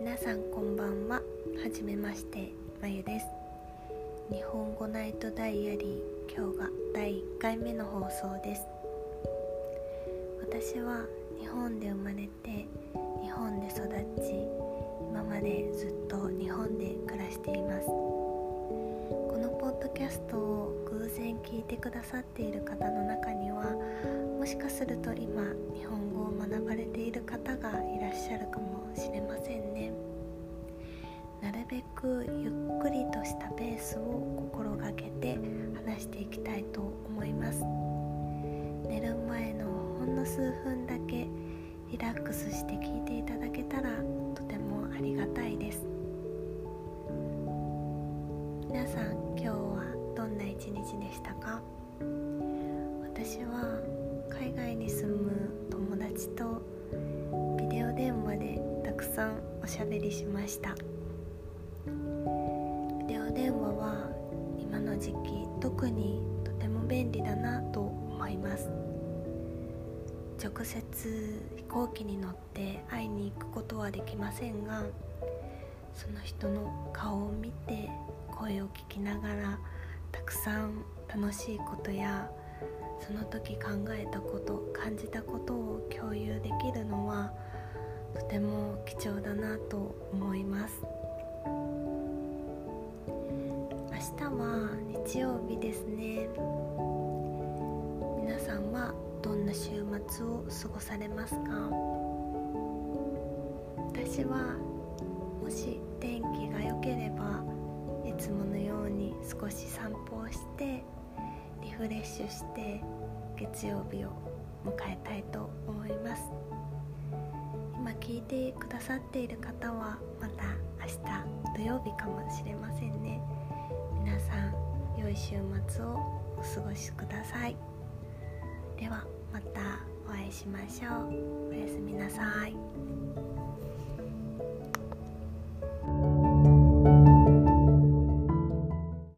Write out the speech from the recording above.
皆さんこんばんは。はじめましてまゆです。日本語ナイトダイアリー今日が第1回目の放送です。私は日本で生まれて日本で育ち今までずっと日本で暮らしています。このポッドキャストを偶然聞いてくださっている方の中にはもしかすると今日本語を学ばれている方がいらっしゃるかもしれませんね。べくゆっくりとしたペースを心がけて話していきたいと思います。寝る前のほんの数分だけリラックスして聞いていただけたらとてもありがたいです。皆さん今日はどんな一日でしたか？私は海外に住む友達とビデオ電話でたくさんおしゃべりしました。電話は今の時期特にとても便利だなと思います。直接飛行機に乗って会いに行くことはできませんがその人の顔を見て声を聞きながらたくさん楽しいことやその時考えたこと感じたことを共有できるのはとても貴重だなと思います。明日は日曜日ですね。皆さんはどんな週末を過ごされますか？私はもし天気が良ければいつものように少し散歩をしてリフレッシュして月曜日を迎えたいと思います。今聞いてくださっている方はまた明日土曜日かもしれませんね。皆さん良い週末をお過ごしください。ではまたお会いしましょう。おやすみなさい。